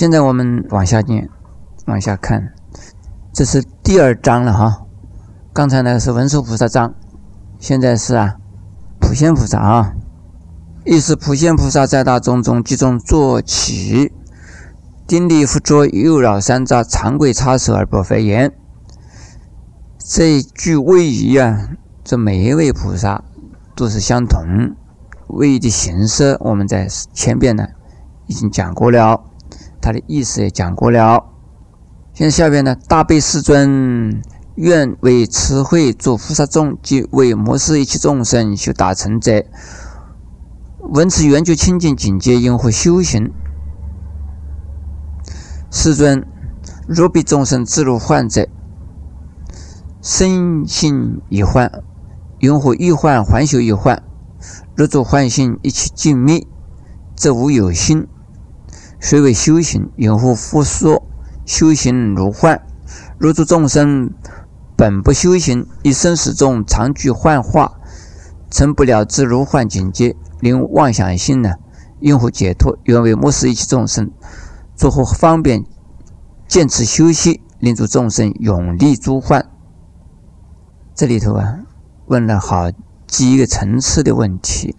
现在我们往下念，往下看，这是第二章了哈。刚才呢是文殊菩萨章，现在是啊普贤菩萨啊。意思普贤菩萨在大众中集中坐起，顶礼佛座，右绕三匝，长跪叉手而不废言。这一句位仪啊，这每一位菩萨都是相同。位移的形式，我们在前边呢已经讲过了，它的意思也讲过了。现在下边呢，大悲世尊愿为慈惠诸菩萨众及为摩斯一切众生修大成者。闻此圆觉清净境界，因何修行？世尊，若彼众生自入幻者，身心已幻，云何欲幻还修欲幻？若诸幻心一切尽灭，则无有心，虽为修行？因何复说修行如幻？若诸众生本不修行，一生始终常具幻化，成不了自如幻境界。令妄想心呢，因何解脱？愿为末世一切众生，作何方便见此修习，令诸众生永离诸幻。这里头啊，问了好几个层次的问题，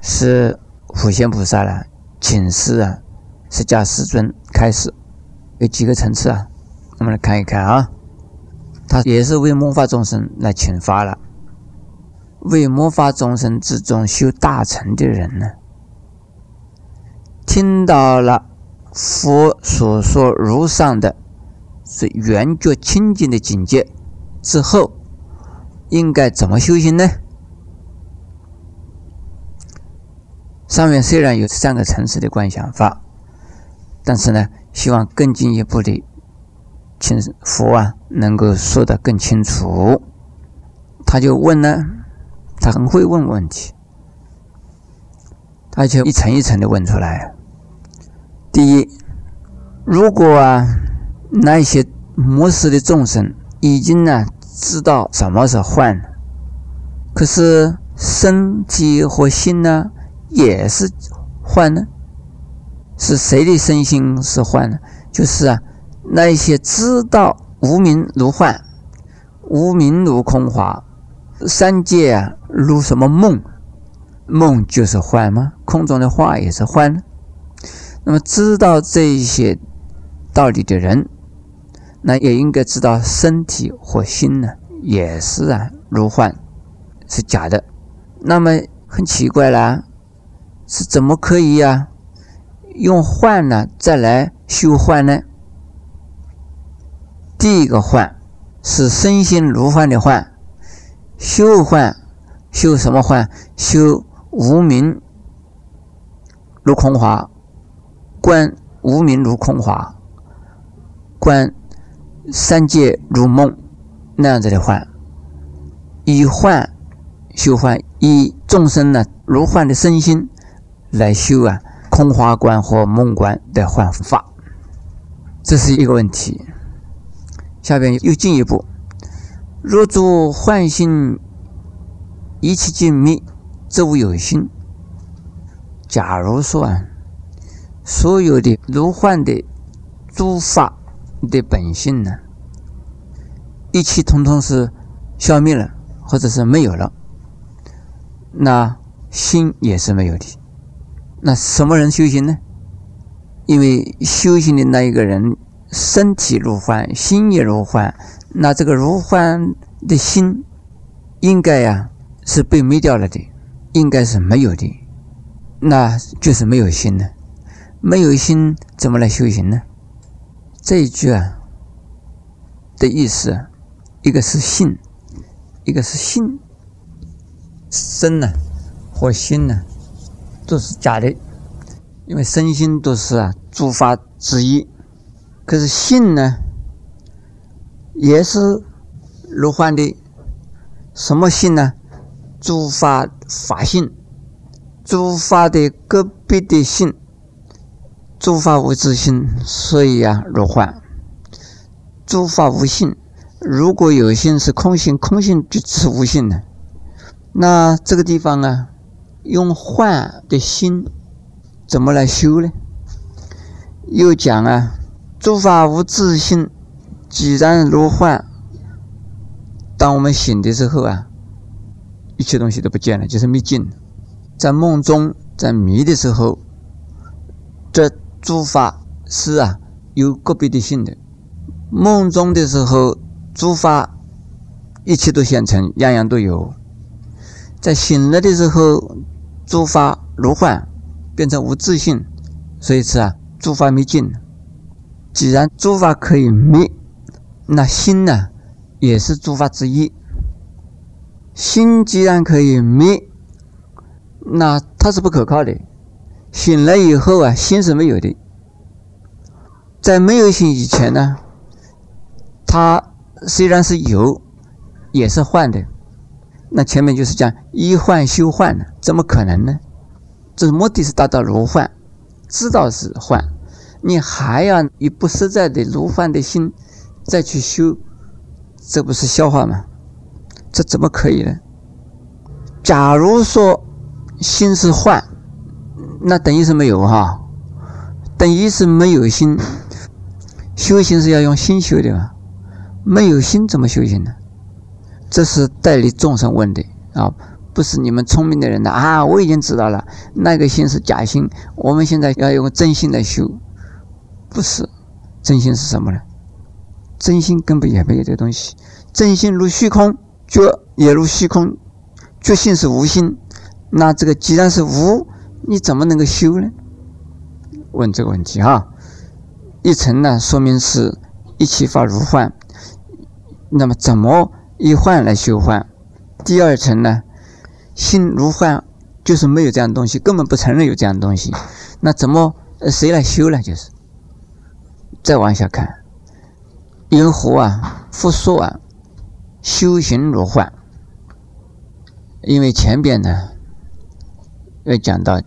是普贤菩萨了，请示啊，释迦世尊开始，有几个层次啊？我们来看一看啊，他也是为末法众生来请发了。为魔法众生之中修大成的人呢，听到了佛所说如上的是圆觉清净的境界之后，应该怎么修行呢？上面虽然有三个层次的观想法，但是呢，希望更进一步的，请佛啊能够说得更清楚。他就问呢。他很会问问题，而且一层一层的问出来。第一，如果啊那些魔世的众生已经呢知道什么是幻，可是身体和心呢也是幻呢？是谁的身心是幻呢？就是啊那些知道无名如幻，无名如空华。三界啊，如什么梦？梦就是幻吗？空中的花也是幻。那么知道这些道理的人，那也应该知道身体和心呢，也是啊，如幻，是假的。那么很奇怪啦，是怎么可以呀？用幻呢，再来修幻呢？第一个幻是身心如幻的幻。修幻，修什么幻？修无名如空华，观无名如空华，观三界如梦，那样子的幻。以幻修幻，以众生呢如幻的身心来修啊空花观和梦观的幻法，这是一个问题。下边又进一步。若诸幻心，一切尽灭，则无有心。假如说啊，所有的如幻的诸法的本性呢，一切通通是消灭了，或者是没有了，那心也是没有的。那什么人修行呢？因为修行的那一个人，身体如幻，心也如幻。那这个如幻的心，应该呀是被灭掉了的，应该是没有的，那就是没有心呢。没有心怎么来修行呢？这一句啊的意思，一个是性，一个是心。身呢和心呢都是假的，因为身心都是啊诸法之一，可是性呢？也是如幻的，什么性呢？诸法法性，诸法的个别的性，诸法无自性，所以啊，如幻。诸法无性，如果有性是空性，空性就是无性的。那这个地方啊，用幻的心怎么来修呢？又讲啊，诸法无自性，既然如幻。当我们醒的时候啊，一切东西都不见了，就是没劲。在梦中，在迷的时候，这诸法是啊有个别的性的。梦中的时候，诸法一切都现成，样样都有。在醒了的时候，诸法如幻，变成无自性，所以是啊，诸法没尽。既然诸法可以灭，那心呢？也是诸法之一。心既然可以灭，那它是不可靠的。醒了以后啊，心是没有的。在没有醒以前呢，它虽然是有，也是幻的。那前面就是讲医患修患呢，怎么可能呢？这目的是达到如幻，知道是幻，你还要以不实在的如幻的心再去修。这不是笑话吗？这怎么可以呢？假如说心是幻，那等于是没有哈，等于是没有心。修行是要用心修的嘛，没有心怎么修行呢？这是代理众生问的啊，不是你们聪明的人的啊。我已经知道了，那个心是假心，我们现在要用真心来修，不是真心是什么呢？真心根本也没有这个东西，真心如虚空，觉也如虚空，觉性是无心，那这个既然是无，你怎么能够修呢？问这个问题哈。一层呢，说明是一切法如幻，那么怎么以幻来修幻？第二层呢，心如幻，就是没有这样东西，根本不承认有这样东西，那怎么谁来修呢？就是再往下看。因何啊？复说啊，修行如幻。因为前边呢，要讲到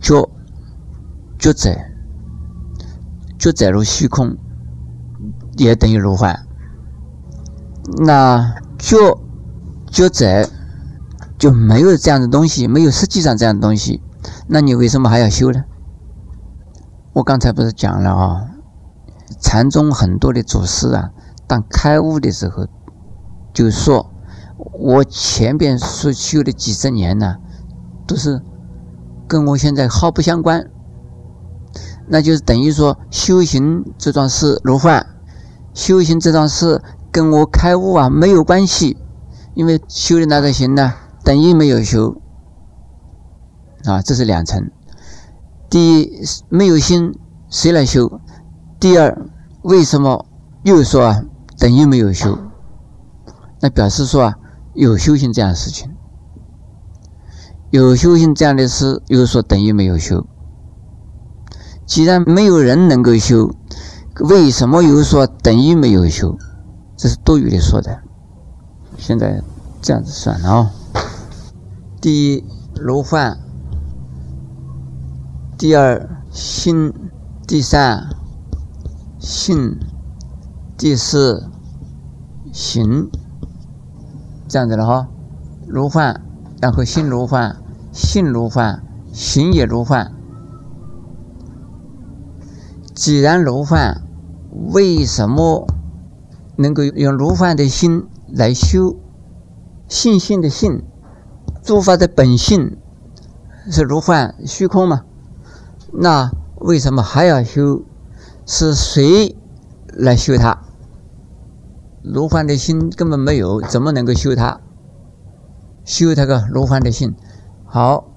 觉觉在觉在如虚空，也等于如幻。那就、就在就没有这样的东西，没有实际上这样的东西，那你为什么还要修呢？我刚才不是讲了啊？禅宗很多的祖师啊，当开悟的时候，就说：“我前边所修的几十年呢，都是跟我现在毫不相关。那就是等于说，修行这桩事如幻，修行这桩事跟我开悟啊没有关系，因为修的那个行呢，等于没有修。啊，这是两层。第一，没有心，谁来修？”第二，为什么又说啊等于没有修？那表示说啊有修行这样的事情，有修行这样的事，又说等于没有修。既然没有人能够修，为什么又说等于没有修？这是多余的说的。现在这样子算了啊。第一如幻，第二心，第三。性，第四行，这样子了哈，如幻，然后心如幻，性如幻，行也如幻。既然如幻，为什么能够用如幻的心来修信心的性？诸法的本性是如幻虚空嘛？那为什么还要修？是谁来修它？如幻的心根本没有，怎么能够修它？修它个如幻的心。好，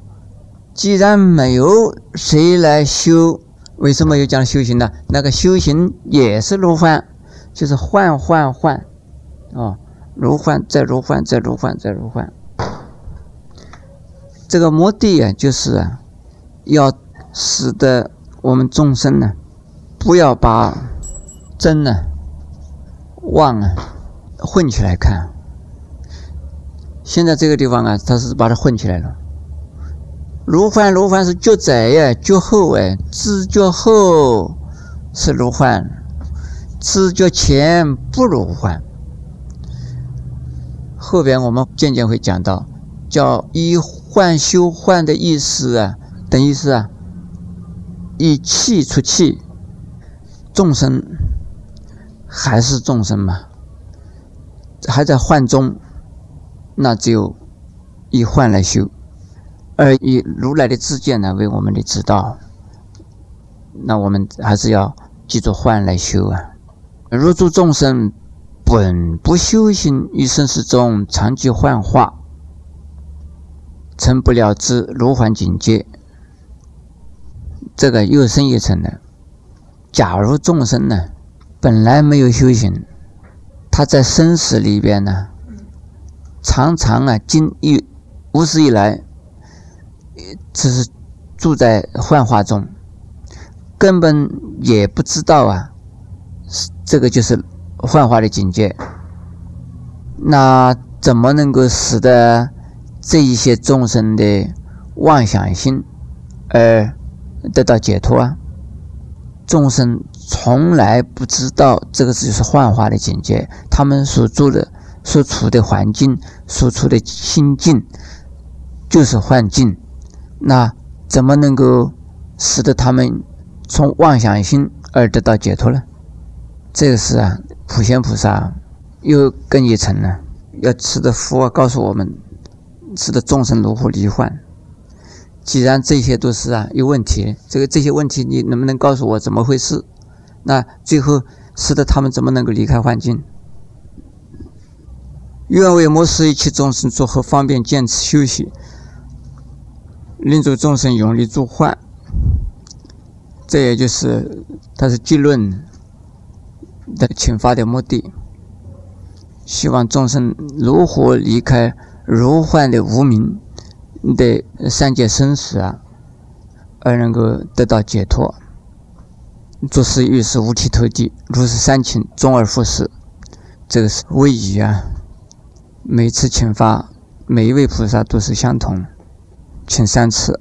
既然没有谁来修，为什么又讲修行呢？那个修行也是如幻，就是换换换，啊，如换再如换再如换再如换。这个目的啊，就是啊，要使得我们众生呢。不要把真呢、妄啊混起来看。现在这个地方啊，他是把它混起来了。如幻如幻是觉在呀，觉后哎，知觉后是如幻，知觉前不如幻。后边我们渐渐会讲到，叫以幻修幻的意思啊，等于是啊，以气出气。众生还是众生嘛，还在幻中，那只有以幻来修，而以如来的自见呢为我们的指导，那我们还是要记住幻来修啊。入诸众生本不修行，于生死中常具幻化，成不了之如幻境界。这个又深一层的。假如众生呢，本来没有修行，他在生死里边呢，常常啊，经一无始以来，只是住在幻化中，根本也不知道啊，这个就是幻化的境界。那怎么能够使得这一些众生的妄想心而得到解脱啊？众生从来不知道这个就是幻化的境界，他们所住的、所处的环境、所处的心境就是幻境。那怎么能够使得他们从妄想心而得到解脱呢？这个是啊，普贤菩萨又更一层呢，要吃的佛告诉我们，吃的众生如何离幻。既然这些都是啊有问题，这个这些问题你能不能告诉我怎么回事？那最后使得他们怎么能够离开幻境？愿为摩斯一切众生作何方便见此休息，令诸众生永离诸幻。这也就是他是结论的请法的目的，希望众生如何离开如幻的无明。的三界生死啊，而能够得到解脱。做事遇事五体投地，如是三请，终而复始。这个是位移啊。每次请法，每一位菩萨都是相同，请三次。